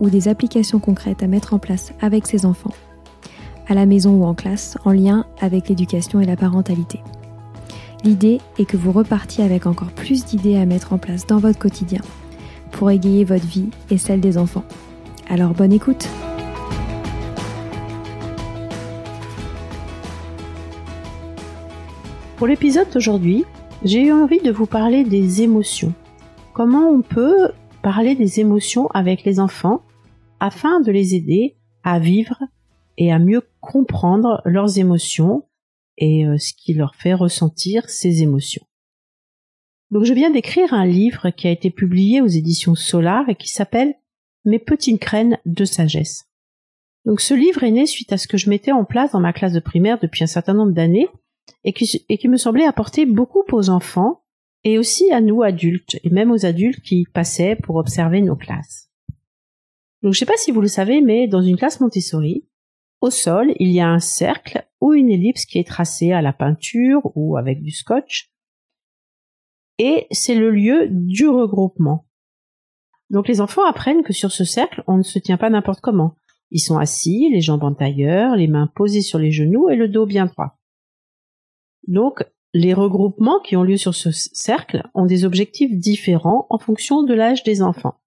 ou des applications concrètes à mettre en place avec ses enfants, à la maison ou en classe, en lien avec l'éducation et la parentalité. L'idée est que vous repartiez avec encore plus d'idées à mettre en place dans votre quotidien pour égayer votre vie et celle des enfants. Alors bonne écoute Pour l'épisode d'aujourd'hui, j'ai eu envie de vous parler des émotions. Comment on peut parler des émotions avec les enfants afin de les aider à vivre et à mieux comprendre leurs émotions et euh, ce qui leur fait ressentir ces émotions. Donc je viens d'écrire un livre qui a été publié aux éditions Solar et qui s'appelle Mes petites graines de sagesse. Donc ce livre est né suite à ce que je mettais en place dans ma classe de primaire depuis un certain nombre d'années et qui, et qui me semblait apporter beaucoup aux enfants et aussi à nous adultes et même aux adultes qui passaient pour observer nos classes. Donc je sais pas si vous le savez, mais dans une classe Montessori, au sol, il y a un cercle ou une ellipse qui est tracée à la peinture ou avec du scotch. Et c'est le lieu du regroupement. Donc les enfants apprennent que sur ce cercle, on ne se tient pas n'importe comment. Ils sont assis, les jambes en tailleur, les mains posées sur les genoux et le dos bien droit. Donc les regroupements qui ont lieu sur ce cercle ont des objectifs différents en fonction de l'âge des enfants.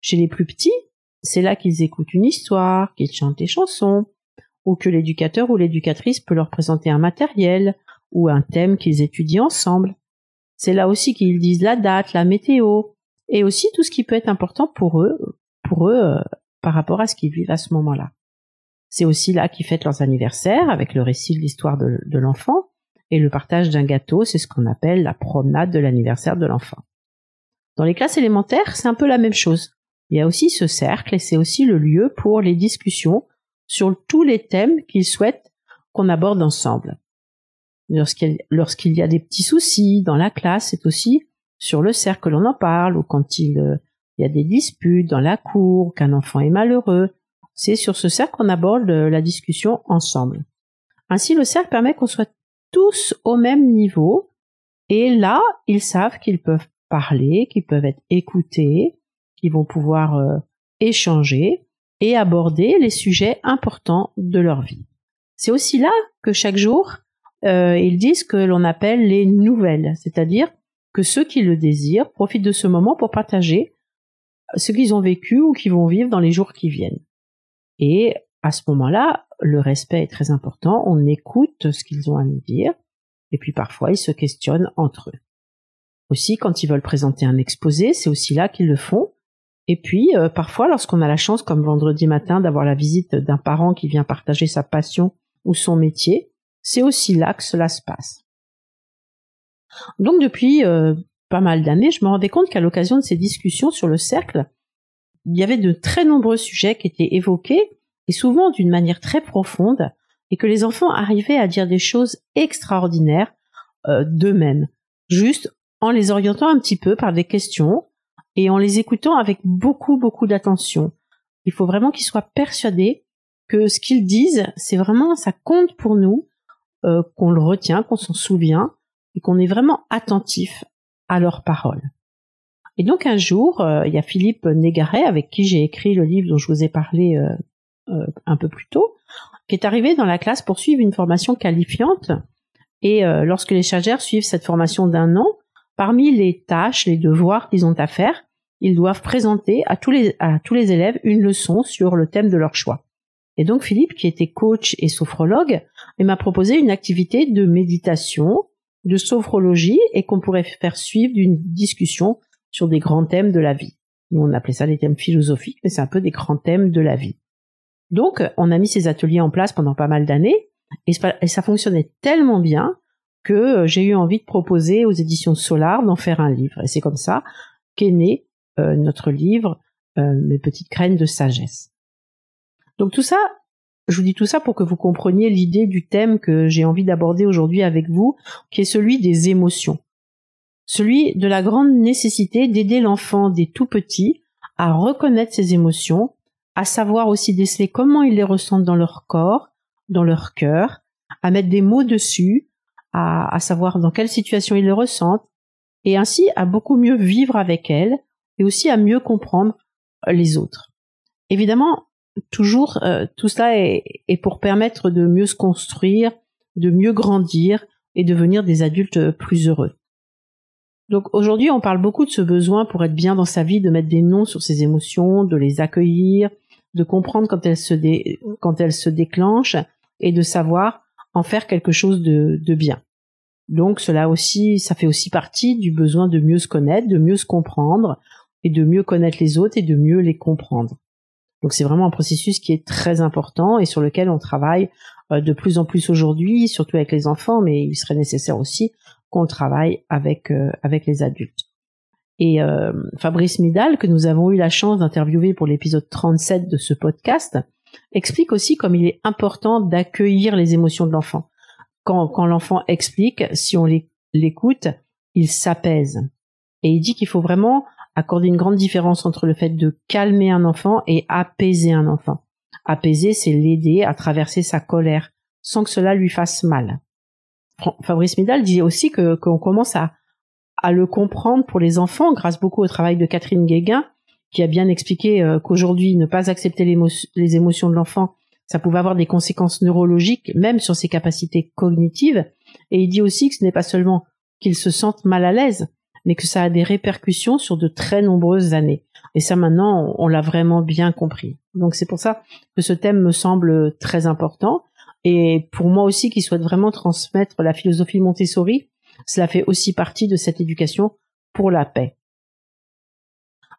Chez les plus petits, c'est là qu'ils écoutent une histoire, qu'ils chantent des chansons, ou que l'éducateur ou l'éducatrice peut leur présenter un matériel ou un thème qu'ils étudient ensemble. C'est là aussi qu'ils disent la date, la météo, et aussi tout ce qui peut être important pour eux, pour eux euh, par rapport à ce qu'ils vivent à ce moment-là. C'est aussi là qu'ils fêtent leurs anniversaires avec le récit de l'histoire de, de l'enfant et le partage d'un gâteau, c'est ce qu'on appelle la promenade de l'anniversaire de l'enfant. Dans les classes élémentaires, c'est un peu la même chose. Il y a aussi ce cercle et c'est aussi le lieu pour les discussions sur tous les thèmes qu'ils souhaitent qu'on aborde ensemble. Lorsqu'il y a des petits soucis dans la classe, c'est aussi sur le cercle que l'on en parle, ou quand il, euh, y a des disputes dans la cour, qu'un enfant est malheureux, c'est sur ce cercle qu'on aborde euh, la discussion ensemble. Ainsi, le cercle permet qu'on soit tous au même niveau, et là, ils savent qu'ils peuvent parler, qui peuvent être écoutés, qui vont pouvoir euh, échanger et aborder les sujets importants de leur vie. C'est aussi là que chaque jour, euh, ils disent que l'on appelle les nouvelles, c'est-à-dire que ceux qui le désirent profitent de ce moment pour partager ce qu'ils ont vécu ou qu'ils vont vivre dans les jours qui viennent. Et à ce moment-là, le respect est très important, on écoute ce qu'ils ont à nous dire, et puis parfois ils se questionnent entre eux. Aussi, quand ils veulent présenter un exposé, c'est aussi là qu'ils le font. Et puis, euh, parfois, lorsqu'on a la chance, comme vendredi matin, d'avoir la visite d'un parent qui vient partager sa passion ou son métier, c'est aussi là que cela se passe. Donc, depuis euh, pas mal d'années, je me rendais compte qu'à l'occasion de ces discussions sur le cercle, il y avait de très nombreux sujets qui étaient évoqués, et souvent d'une manière très profonde, et que les enfants arrivaient à dire des choses extraordinaires euh, d'eux-mêmes, juste en les orientant un petit peu par des questions et en les écoutant avec beaucoup, beaucoup d'attention. Il faut vraiment qu'ils soient persuadés que ce qu'ils disent, c'est vraiment, ça compte pour nous, euh, qu'on le retient, qu'on s'en souvient et qu'on est vraiment attentif à leurs paroles. Et donc un jour, euh, il y a Philippe Négaret, avec qui j'ai écrit le livre dont je vous ai parlé euh, un peu plus tôt, qui est arrivé dans la classe pour suivre une formation qualifiante. Et lorsque les chargeurs suivent cette formation d'un an, Parmi les tâches, les devoirs qu'ils ont à faire, ils doivent présenter à tous les, à tous les élèves une leçon sur le thème de leur choix. Et donc Philippe, qui était coach et sophrologue, m'a proposé une activité de méditation, de sophrologie et qu'on pourrait faire suivre d'une discussion sur des grands thèmes de la vie. Nous, on appelait ça des thèmes philosophiques, mais c'est un peu des grands thèmes de la vie. Donc, on a mis ces ateliers en place pendant pas mal d'années et ça fonctionnait tellement bien que euh, j'ai eu envie de proposer aux éditions Solar d'en faire un livre. Et c'est comme ça qu'est né notre livre, euh, Mes petites graines de sagesse. Donc tout ça, je vous dis tout ça pour que vous compreniez l'idée du thème que j'ai envie d'aborder aujourd'hui avec vous, qui est celui des émotions. Celui de la grande nécessité d'aider l'enfant des tout petits à reconnaître ses émotions, à savoir aussi déceler comment ils les ressentent dans leur corps, dans leur cœur, à mettre des mots dessus, à, savoir dans quelle situation ils le ressentent, et ainsi à beaucoup mieux vivre avec elles, et aussi à mieux comprendre les autres. Évidemment, toujours, euh, tout cela est, pour permettre de mieux se construire, de mieux grandir et devenir des adultes plus heureux. Donc aujourd'hui, on parle beaucoup de ce besoin pour être bien dans sa vie, de mettre des noms sur ses émotions, de les accueillir, de comprendre quand elles se, quand elles se déclenchent et de savoir en faire quelque chose de, de bien. Donc cela aussi, ça fait aussi partie du besoin de mieux se connaître, de mieux se comprendre et de mieux connaître les autres et de mieux les comprendre. Donc c'est vraiment un processus qui est très important et sur lequel on travaille euh, de plus en plus aujourd'hui, surtout avec les enfants, mais il serait nécessaire aussi qu'on travaille avec euh, avec les adultes. Et euh, Fabrice Midal, que nous avons eu la chance d'interviewer pour l'épisode 37 de ce podcast, explique aussi comme il est important d'accueillir les émotions de l'enfant. Quand, quand l'enfant explique, si on l'écoute, il s'apaise. Et il dit qu'il faut vraiment accorder une grande différence entre le fait de calmer un enfant et apaiser un enfant. Apaiser, c'est l'aider à traverser sa colère sans que cela lui fasse mal. Fabrice Midal dit aussi que qu'on commence à, à le comprendre pour les enfants grâce beaucoup au travail de Catherine Guéguin qui a bien expliqué euh, qu'aujourd'hui, ne pas accepter les émotions de l'enfant, ça pouvait avoir des conséquences neurologiques, même sur ses capacités cognitives. Et il dit aussi que ce n'est pas seulement qu'il se sente mal à l'aise, mais que ça a des répercussions sur de très nombreuses années. Et ça, maintenant, on, l'a vraiment bien compris. Donc c'est pour ça que ce thème me semble très important. Et pour moi aussi, qui souhaite vraiment transmettre la philosophie Montessori, cela fait aussi partie de cette éducation pour la paix.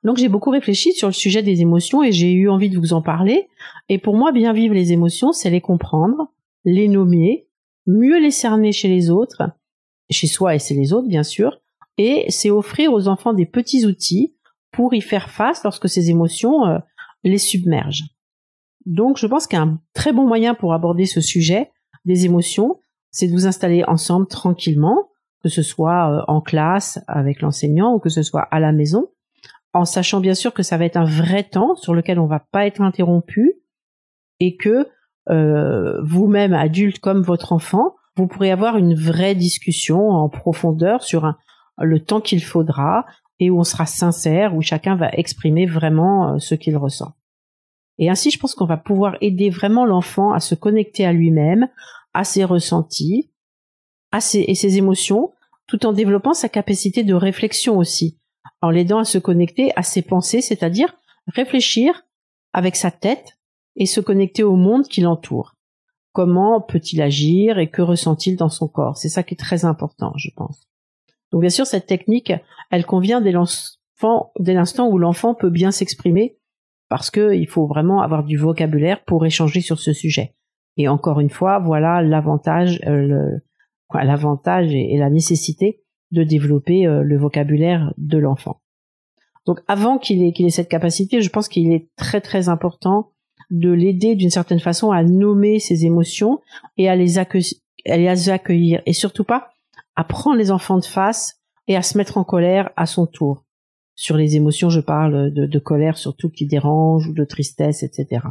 Donc j'ai beaucoup réfléchi sur le sujet des émotions et j'ai eu envie de vous en parler. Et pour moi, bien vivre les émotions, c'est les comprendre, les nommer, mieux les cerner chez les autres, chez soi et chez les autres bien sûr, et c'est offrir aux enfants des petits outils pour y faire face lorsque ces émotions euh, les submergent. Donc je pense qu'un très bon moyen pour aborder ce sujet des émotions, c'est de vous installer ensemble tranquillement, que ce soit euh, en classe avec l'enseignant ou que ce soit à la maison, en sachant bien sûr que ça va être un vrai temps sur lequel on va pas être interrompu et que euh, vous-même adulte comme votre enfant, vous pourrez avoir une vraie discussion en profondeur sur un, le temps qu'il faudra et où on sera sincère, où chacun va exprimer vraiment ce qu'il ressent. Et ainsi, je pense qu'on va pouvoir aider vraiment l'enfant à se connecter à lui-même, à ses ressentis, à ses, et ses émotions, tout en développant sa capacité de réflexion aussi, en l'aidant à se connecter à ses pensées, c'est-à-dire réfléchir avec sa tête et se connecter au monde qui l'entoure. Comment peut-il agir et que ressent-il dans son corps? C'est ça qui est très important, je pense. Donc bien sûr, cette technique, elle convient dès l'instant où l'enfant peut bien s'exprimer parce qu'il faut vraiment avoir du vocabulaire pour échanger sur ce sujet. Et encore une fois, voilà l'avantage, euh, l'avantage et, la nécessité de développer euh, le vocabulaire de l'enfant. Donc avant qu'il ait, cette capacité, je pense qu'il est très très important de l'aider d'une certaine façon à nommer ses émotions et à les accueillir et surtout pas à prendre les enfants de face et à se mettre en colère à son tour sur les émotions, je parle de, colère surtout qui dérange ou de tristesse, etc.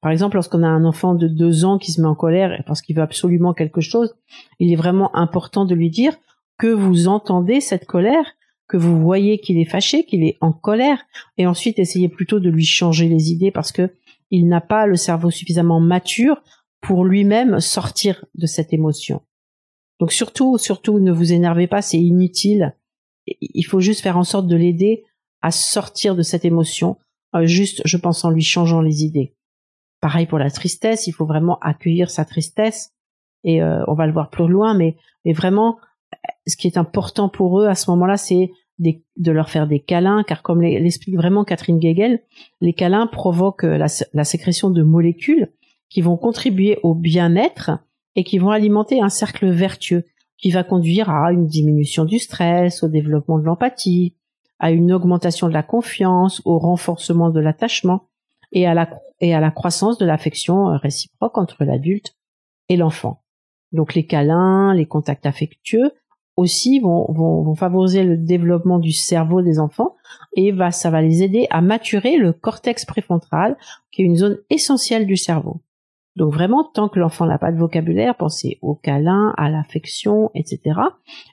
Par exemple, lorsqu'on a un enfant de deux ans qui se met en colère parce qu'il veut absolument quelque chose, il est vraiment important de lui dire que vous entendez cette colère, que vous voyez qu'il est fâché, qu'il est en colère, et ensuite essayez plutôt de lui changer les idées parce que il n'a pas le cerveau suffisamment mature pour lui-même sortir de cette émotion. Donc surtout, surtout, ne vous énervez pas, c'est inutile. Il faut juste faire en sorte de l'aider à sortir de cette émotion, euh, juste, je pense, en lui changeant les idées. Pareil pour la tristesse, il faut vraiment accueillir sa tristesse, et euh, on va le voir plus loin, mais, vraiment, ce qui est important pour eux à ce moment-là, c'est de leur faire des câlins, car comme l'explique vraiment Catherine Gegel, les câlins provoquent la sécrétion de molécules qui vont contribuer au bien-être et qui vont alimenter un cercle vertueux qui va conduire à une diminution du stress, au développement de l'empathie, à une augmentation de la confiance, au renforcement de l'attachement et à la, croissance de l'affection euh, réciproque entre l'adulte et l'enfant. Donc les câlins, les contacts affectueux aussi vont, favoriser le développement du cerveau des enfants et va, ça va les aider à maturer le cortex préfrontal, qui est une zone essentielle du cerveau. Donc vraiment, tant que l'enfant n'a pas de vocabulaire, pensez aux câlins, à l'affection, etc.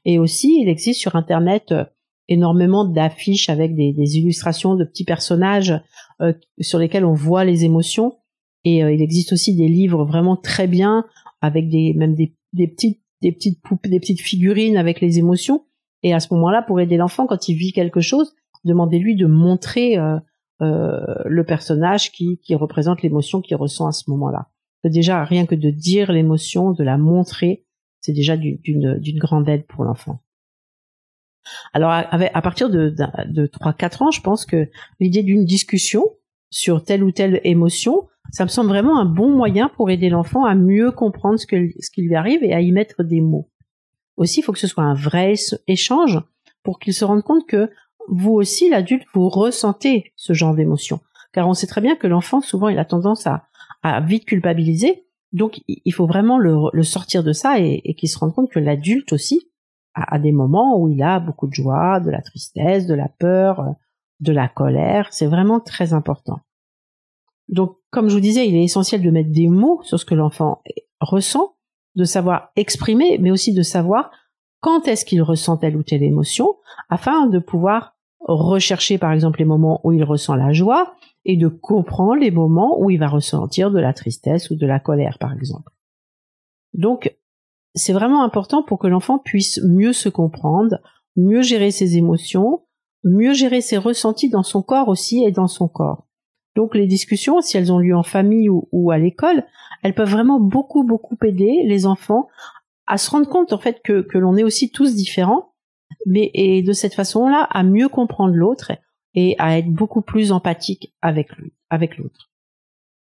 Et aussi, il existe sur Internet euh, énormément d'affiches avec des, illustrations de petits personnages euh, sur lesquels on voit les émotions. Et euh, il existe aussi des livres vraiment très bien avec des même des, petites des petites poupées, des petites figurines avec les émotions. Et à ce moment-là, pour aider l'enfant quand il vit quelque chose, demandez-lui de montrer le personnage qui représente l'émotion qu'il ressent à ce moment-là. Déjà, rien que de dire l'émotion, de la montrer, c'est déjà d'une grande aide pour l'enfant. Alors à, partir de, de, 3-4 ans, je pense que l'idée d'une discussion sur telle ou telle émotion, ça me semble vraiment un bon moyen pour aider l'enfant à mieux comprendre ce, que, ce qui lui arrive et à y mettre des mots. Aussi, il faut que ce soit un vrai échange pour qu'il se rende compte que vous aussi, l'adulte, vous ressentez ce genre d'émotion. Car on sait très bien que l'enfant, souvent, il a tendance à, vite culpabiliser. Donc, il faut vraiment le, sortir de ça et, qu'il se rende compte que l'adulte aussi, à, des moments où il a beaucoup de joie, de la tristesse, de la peur, de la colère. C'est vraiment très important. Donc, comme je vous disais, il est essentiel de mettre des mots sur ce que l'enfant ressent, de savoir exprimer, mais aussi de savoir quand est-ce qu'il ressent telle ou telle émotion, afin de pouvoir rechercher par exemple les moments où il ressent la joie et de comprendre les moments où il va ressentir de la tristesse ou de la colère par exemple. Donc c'est vraiment important pour que l'enfant puisse mieux se comprendre, mieux gérer ses émotions, mieux gérer ses ressentis dans son corps aussi et dans son corps. Donc les discussions, si elles ont lieu en famille ou, à l'école, elles peuvent vraiment beaucoup beaucoup aider les enfants à se rendre compte en fait que, l'on est aussi tous différents, mais et de cette façon-là à mieux comprendre l'autre et à être beaucoup plus empathique avec l'autre.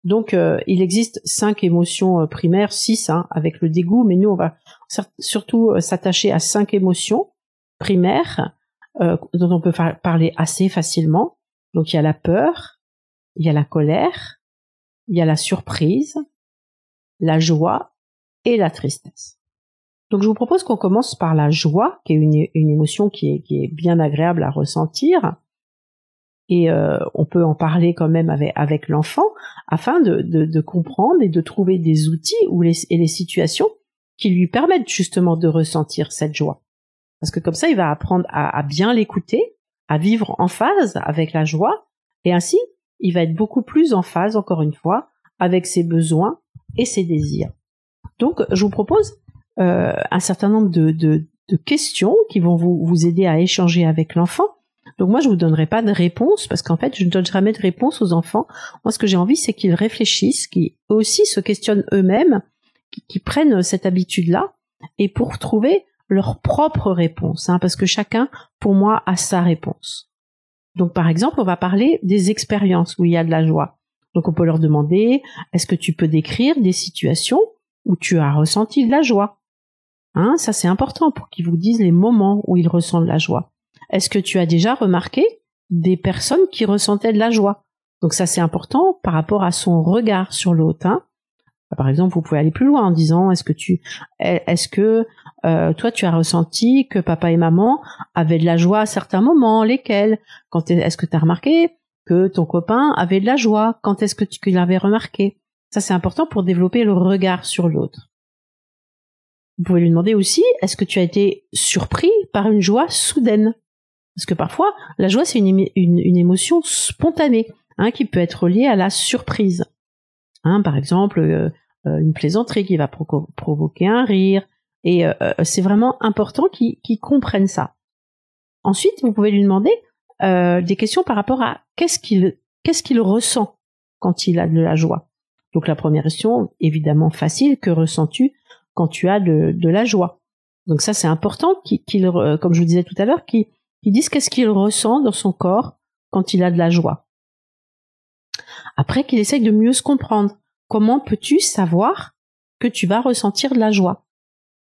Donc, euh, il existe cinq émotions euh, primaires, six hein, avec le dégoût, mais nous, on va surtout euh, s'attacher à cinq émotions primaires dont on peut parler assez facilement. Donc, il y a la peur, il y a la colère, il y a la surprise, la joie et la tristesse. Donc, je vous propose qu'on commence par la joie, qui est une, émotion qui est bien agréable à ressentir et euh, on peut en parler quand même avec, l'enfant afin de, de, comprendre et de trouver des outils ou les, et les situations qui lui permettent justement de ressentir cette joie. Parce que comme ça, il va apprendre à, bien l'écouter, à vivre en phase avec la joie, et ainsi, il va être beaucoup plus en phase, encore une fois, avec ses besoins et ses désirs. Donc, je vous propose euh, un certain nombre de, de, questions qui vont vous, vous aider à échanger avec l'enfant. Donc moi, je vous donnerai pas de réponse parce qu'en fait, je ne donne jamais de réponse aux enfants. Moi, ce que j'ai envie, c'est qu'ils réfléchissent, qu'ils aussi se questionnent eux-mêmes, qu'ils prennent cette habitude-là et pour trouver leur propre réponse, hein, parce que chacun, pour moi, a sa réponse. Donc, par exemple, on va parler des expériences où il y a de la joie. Donc, on peut leur demander, est-ce que tu peux décrire des situations où tu as ressenti de la joie? Hein, Ça, c'est important pour qu'ils vous disent les moments où ils ressentent la joie. Est-ce que tu as déjà remarqué des personnes qui ressentaient de la joie? Donc, ça, c'est important par rapport à son regard sur l'autre. Hein. Par exemple, vous pouvez aller plus loin en disant est-ce que tu est-ce que euh, toi tu as ressenti que papa et maman avaient de la joie à certains moments, lesquels? Quand est-ce que tu as remarqué que ton copain avait de la joie? Quand est-ce que tu l'avais remarqué? Ça c'est important pour développer le regard sur l'autre. Vous pouvez lui demander aussi est-ce que tu as été surpris par une joie soudaine? Parce que parfois la joie c'est une, émotion spontanée hein, qui peut être liée à la surprise. Hein, par exemple, euh, euh, une plaisanterie qui va provoquer un rire. Et euh, c'est vraiment important qu'ils comprennent ça. Ensuite, vous pouvez lui demander des questions par rapport à qu'est-ce qu'il qu'est-ce qu'il ressent quand il a de la joie. Donc la première question, évidemment facile, que ressens-tu quand tu as de, la joie Donc ça c'est important qu'il, comme je vous disais tout à l'heure, qu'il, dise qu'est-ce qu'il ressent dans son corps quand il a de la joie. Après qu'il essaye de mieux se comprendre. Comment peux-tu savoir que tu vas ressentir de la joie?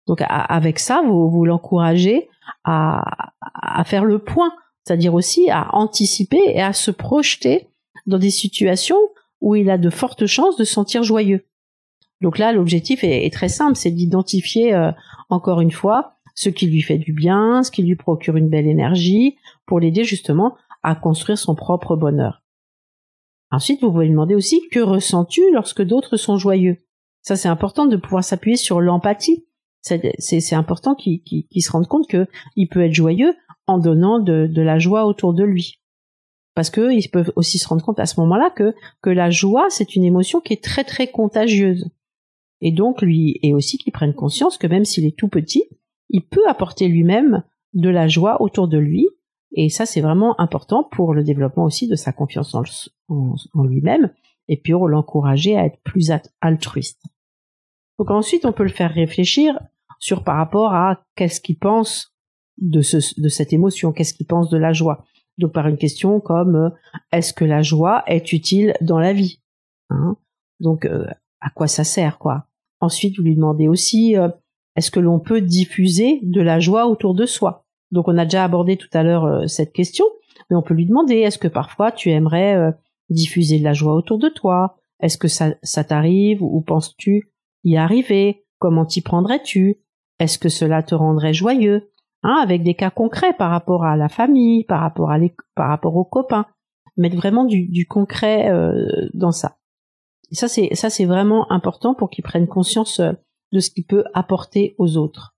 Donc avec ça, vous, vous l'encouragez à, à faire le point, c'est-à-dire aussi à anticiper et à se projeter dans des situations où il a de fortes chances de se sentir joyeux. Donc là, l'objectif est, très simple, c'est d'identifier euh, encore une fois ce qui lui fait du bien, ce qui lui procure une belle énergie, pour l'aider justement à construire son propre bonheur. Ensuite, vous pouvez lui demander aussi que ressens-tu lorsque d'autres sont joyeux? Ça, c'est important de pouvoir s'appuyer sur l'empathie. C'est important qu'il se rende compte qu'il peut être joyeux en donnant de, la joie autour de lui. Parce qu'ils peuvent aussi se rendre compte à ce moment-là que, que la joie, c'est une émotion qui est très très contagieuse. Et donc, lui, et aussi qu'il prenne conscience que même s'il est tout petit, il peut apporter lui-même de la joie autour de lui et ça, c'est vraiment important pour le développement aussi de sa confiance en, lui-même et puis pour l'encourager à être plus altruiste. Donc ensuite, on peut le faire réfléchir sur par rapport à qu'est-ce qu'il pense de, ce, de cette émotion, qu'est-ce qu'il pense de la joie. Donc par une question comme euh, est-ce que la joie est utile dans la vie? Hein? Donc euh, à quoi ça sert quoi. Ensuite, vous lui demandez aussi euh, est-ce que l'on peut diffuser de la joie autour de soi? Donc on a déjà abordé tout à l'heure euh, cette question, mais on peut lui demander est-ce que parfois tu aimerais euh, diffuser de la joie autour de toi? Est-ce que ça, ça t'arrive ou penses-tu y arriver? Comment t'y prendrais-tu? Est-ce que cela te rendrait joyeux? Hein, Avec des cas concrets par rapport à la famille, par rapport à les, par rapport aux copains, mettre vraiment du, concret dans ça. Ça c'est vraiment important pour qu'ils prennent conscience de ce qu'il peut apporter aux autres.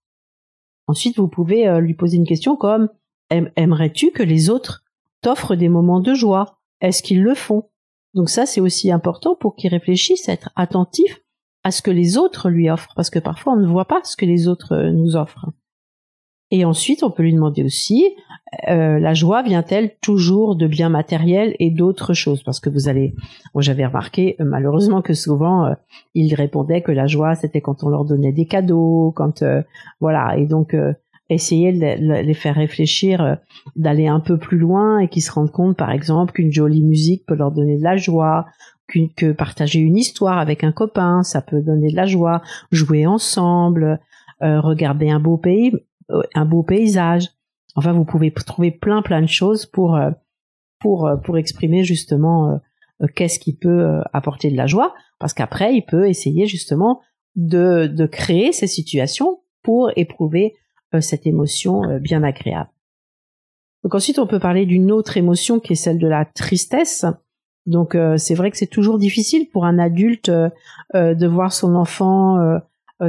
Ensuite, vous pouvez euh, lui poser une question comme Aimerais-tu que les autres t'offrent des moments de joie? Est-ce qu'ils le font? Donc ça, c'est aussi important pour qu'il réfléchisse, être attentif à ce que les autres lui offrent, parce que parfois on ne voit pas ce que les autres euh, nous offrent. Et ensuite, on peut lui demander aussi, euh, la joie vient-elle toujours de biens matériels et d'autres choses? Parce que vous allez, moi j'avais remarqué euh, malheureusement que souvent euh, ils répondaient que la joie c'était quand on leur donnait des cadeaux, quand voilà, et donc essayer de les faire réfléchir, d'aller un peu plus loin et qu'ils se rendent compte, par exemple, qu'une jolie musique peut leur donner de la joie, que partager une histoire avec un copain, ça peut donner de la joie, jouer ensemble, regarder un beau pays, un beau paysage. Enfin, vous pouvez trouver plein plein de choses pour euh, pour euh, pour exprimer justement qu'est-ce qui peut apporter de la joie, parce qu'après il peut essayer justement de de créer ces situations pour éprouver cette émotion bien agréable. Donc ensuite on peut parler d'une autre émotion qui est celle de la tristesse. Donc c'est vrai que c'est toujours difficile pour un adulte de voir son enfant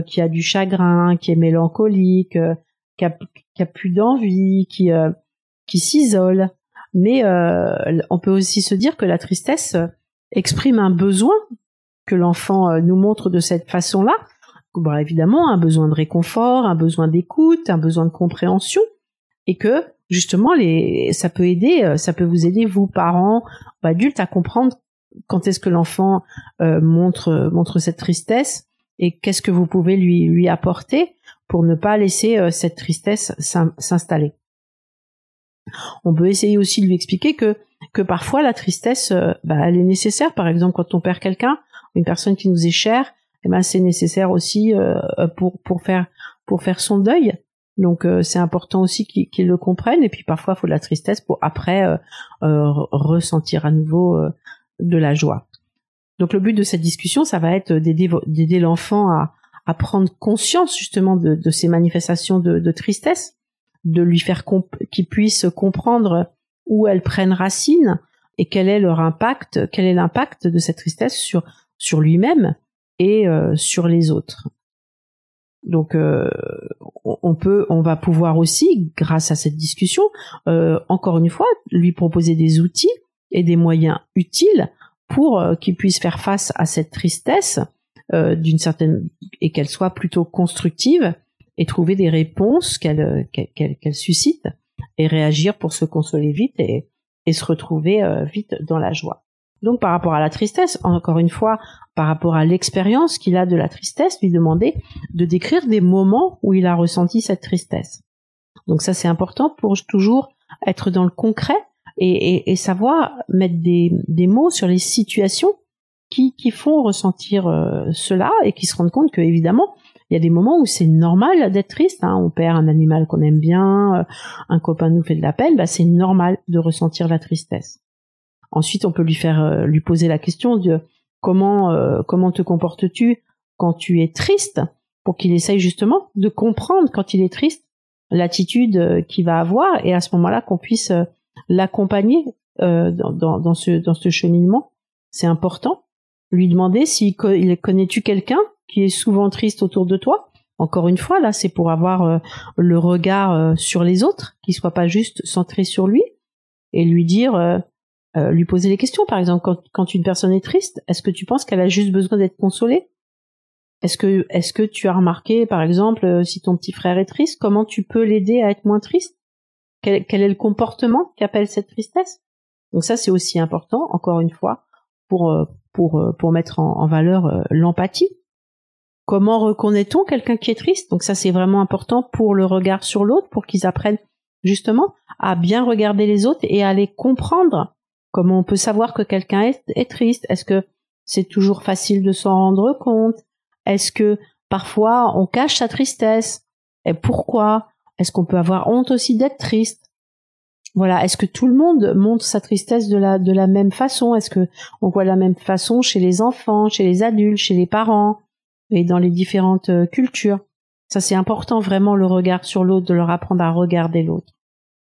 qui a du chagrin, qui est mélancolique, qui a, qui a plus d'envie, qui qui s'isole. Mais on peut aussi se dire que la tristesse exprime un besoin que l'enfant nous montre de cette façon-là. Évidemment, un besoin de réconfort, un besoin d'écoute, un besoin de compréhension, et que justement, les, ça peut aider, ça peut vous aider vous parents, adultes, à comprendre quand est-ce que l'enfant euh, montre montre cette tristesse et qu'est-ce que vous pouvez lui lui apporter pour ne pas laisser euh, cette tristesse s'installer. On peut essayer aussi de lui expliquer que que parfois la tristesse, euh, bah, elle est nécessaire. Par exemple, quand on perd quelqu'un, une personne qui nous est chère, eh ben c'est nécessaire aussi pour pour faire pour faire son deuil. Donc c'est important aussi qu'il le comprenne. Et puis parfois, il faut de la tristesse pour après ressentir à nouveau de la joie. Donc le but de cette discussion, ça va être d'aider l'enfant à, prendre conscience justement de, ces manifestations de, tristesse, de lui faire qu'il puisse comprendre où elles prennent racine et quel est leur impact, quel est l'impact de cette tristesse sur sur lui-même et euh, sur les autres. Donc euh, on peut, on va pouvoir aussi, grâce à cette discussion, euh, encore une fois, lui proposer des outils et des moyens utiles pour qu'il puisse faire face à cette tristesse euh, d'une certaine et qu'elle soit plutôt constructive et trouver des réponses qu'elle euh, qu'elle suscite et réagir pour se consoler vite et, et se retrouver vite dans la joie. Donc par rapport à la tristesse, encore une fois, par rapport à l'expérience qu'il a de la tristesse, lui demander de décrire des moments où il a ressenti cette tristesse. Donc ça c'est important pour toujours être dans le concret et, savoir mettre des, mots sur les situations qui, font ressentir euh, cela et qui se rendent compte que évidemment il y a des moments où c'est normal d'être triste. Hein. On perd un animal qu'on aime bien, euh, un copain nous fait de la peine, bah, c'est normal de ressentir la tristesse. Ensuite, on peut lui faire euh, lui poser la question de comment comment te comportes-tu quand tu es triste, pour qu'il essaye justement de comprendre quand il est triste l'attitude qu'il va avoir et à ce moment-là qu'on puisse l'accompagner euh, dans, dans, ce, dans ce cheminement. C'est important. Lui demander si connais-tu quelqu'un qui est souvent triste autour de toi? Encore une fois, là, c'est pour avoir euh, le regard euh, sur les autres, qui soit pas juste centré sur lui, et lui dire, lui poser les questions. Par exemple, quand, une personne est triste, est-ce que tu penses qu'elle a juste besoin d'être consolée? Est-ce que, est-ce que tu as remarqué, par exemple, si ton petit frère est triste, comment tu peux l'aider à être moins triste? Quel, est le comportement qu'appelle cette tristesse? Donc ça, c'est aussi important, encore une fois, pour euh, pour euh, pour mettre en, valeur euh, l'empathie. Comment reconnaît-on quelqu'un qui est triste? Donc ça, c'est vraiment important pour le regard sur l'autre, pour qu'ils apprennent justement à bien regarder les autres et à les comprendre. Comment on peut savoir que quelqu'un est, est triste? Est-ce que c'est toujours facile de s'en rendre compte? Est-ce que parfois on cache sa tristesse? Et pourquoi? Est-ce qu'on peut avoir honte aussi d'être triste? Voilà, est-ce que tout le monde montre sa tristesse de la de la même façon? Est-ce que on voit la même façon chez les enfants, chez les adultes, chez les parents et dans les différentes euh, cultures? Ça c'est important vraiment le regard sur l'autre, de leur apprendre à regarder l'autre.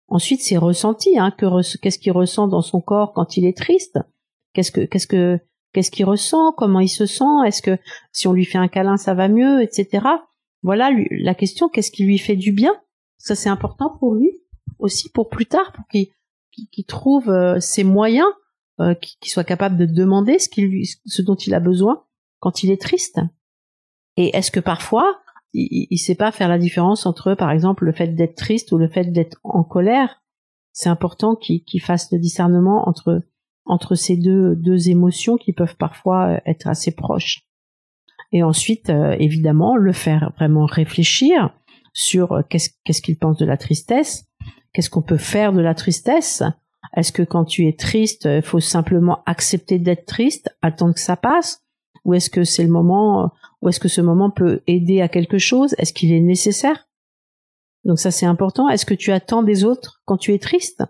Ensuite, c'est ressenti, hein, que qu'est-ce qu'il ressent dans son corps quand il est triste? Qu'est-ce que qu'est-ce que qu'est-ce qu'il ressent? Comment il se sent? Est-ce que si on lui fait un câlin, ça va mieux, etc. Voilà la question. Qu'est-ce qui lui fait du bien? Ça, c'est important pour lui aussi pour plus tard, pour qu'il trouve euh, ses moyens, euh, qu'il soit capable de demander ce, ce dont il a besoin quand il est triste. Et est-ce que parfois, il, ne sait pas faire la différence entre, par exemple, le fait d'être triste ou le fait d'être en colère? C'est important qu'il fasse le discernement entre entre ces deux deux émotions qui peuvent parfois euh, être assez proches. Et ensuite, évidemment, le faire vraiment réfléchir sur qu'est-ce qu'il pense de la tristesse, qu'est-ce qu'on peut faire de la tristesse? Est-ce que quand tu es triste, il faut simplement accepter d'être triste, attendre que ça passe, ou est-ce que c'est le moment, ou est-ce que ce moment peut aider à quelque chose? Est-ce qu'il est nécessaire? Donc ça c'est important. Est-ce que tu attends des autres quand tu es triste?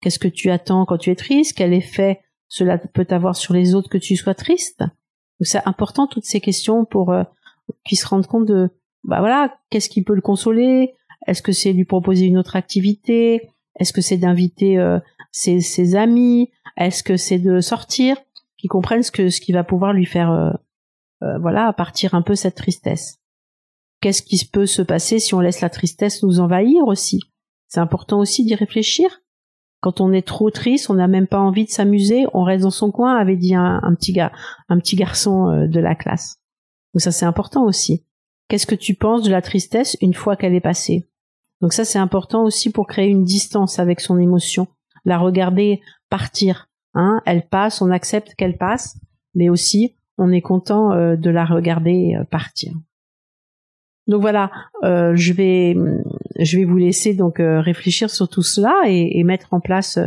Qu'est-ce que tu attends quand tu es triste? Quel effet cela peut avoir sur les autres que tu sois triste? Donc c'est important toutes ces questions pour euh, qu'ils se rendent compte de bah voilà, qu'est-ce qui peut le consoler? Est-ce que c'est lui proposer une autre activité? Est-ce que c'est d'inviter euh, ses, amis? Est-ce que c'est de sortir? Qui comprennent ce que ce qui va pouvoir lui faire, euh, euh, voilà, partir un peu cette tristesse. qu'est-ce qui peut se passer si on laisse la tristesse nous envahir aussi? C'est important aussi d'y réfléchir. Quand on est trop triste, on n'a même pas envie de s'amuser, on reste dans son coin, avait dit un, petit gars, un petit garçon de la classe. Donc ça c'est important aussi. Qu'est-ce que tu penses de la tristesse une fois qu'elle est passée? Donc ça c'est important aussi pour créer une distance avec son émotion, la regarder partir. Hein, elle passe, on accepte qu'elle passe, mais aussi on est content euh, de la regarder euh, partir. Donc voilà, euh, je vais je vais vous laisser donc réfléchir sur tout cela et, mettre en place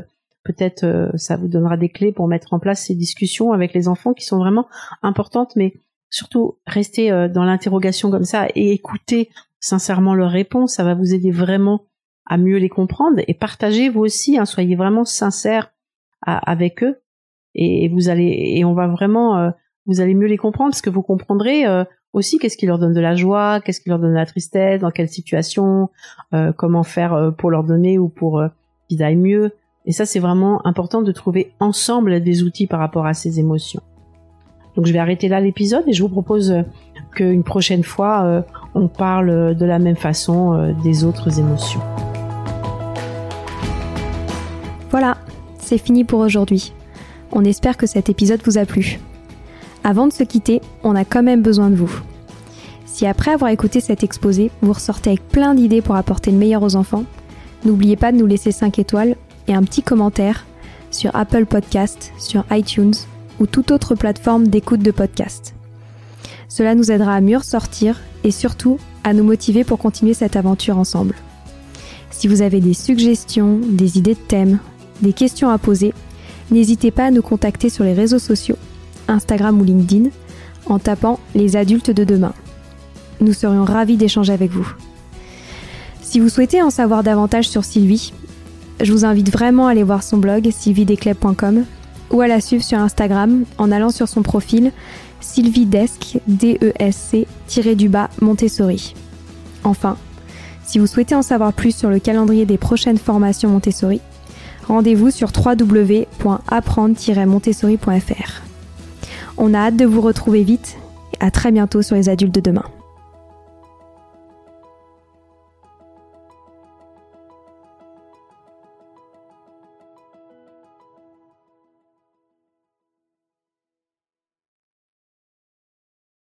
peut-être ça vous donnera des clés pour mettre en place ces discussions avec les enfants qui sont vraiment importantes, mais surtout rester dans l'interrogation comme ça et écouter sincèrement leurs réponses, ça va vous aider vraiment à mieux les comprendre et partagez vous aussi, hein, soyez vraiment sincères avec eux et vous allez et on va vraiment euh, vous allez mieux les comprendre parce que vous comprendrez euh, aussi qu'est-ce qui leur donne de la joie, qu'est-ce qui leur donne de la tristesse, dans quelle situation, euh, comment faire pour leur donner ou pour qu'ils aillent mieux. Et ça, c'est vraiment important de trouver ensemble des outils par rapport à ces émotions. Donc je vais arrêter là l'épisode et je vous propose qu'une prochaine fois, on parle de la même façon des autres émotions. Voilà, c'est fini pour aujourd'hui. On espère que cet épisode vous a plu. Avant de se quitter, on a quand même besoin de vous. Si après avoir écouté cet exposé, vous ressortez avec plein d'idées pour apporter le meilleur aux enfants, n'oubliez pas de nous laisser 5 étoiles et un petit commentaire sur Apple Podcast, sur iTunes ou toute autre plateforme d'écoute de podcast. Cela nous aidera à mieux ressortir et surtout à nous motiver pour continuer cette aventure ensemble. Si vous avez des suggestions, des idées de thèmes des questions à poser, n'hésitez pas à nous contacter sur les réseaux sociaux, Instagram ou LinkedIn, en tapant les adultes de demain. Nous serions ravis d'échanger avec vous. Si vous souhaitez en savoir davantage sur Sylvie, je vous invite vraiment à aller voir son blog sylvidescleb.com ou à la suivre sur Instagram en allant sur son profil sylvidesc, D-E-S-C, Montessori. Enfin, si vous souhaitez en savoir plus sur le calendrier des prochaines formations Montessori, rendez-vous sur www.apprendre-montessori.fr. On a hâte de vous retrouver vite et à très bientôt sur les adultes de demain.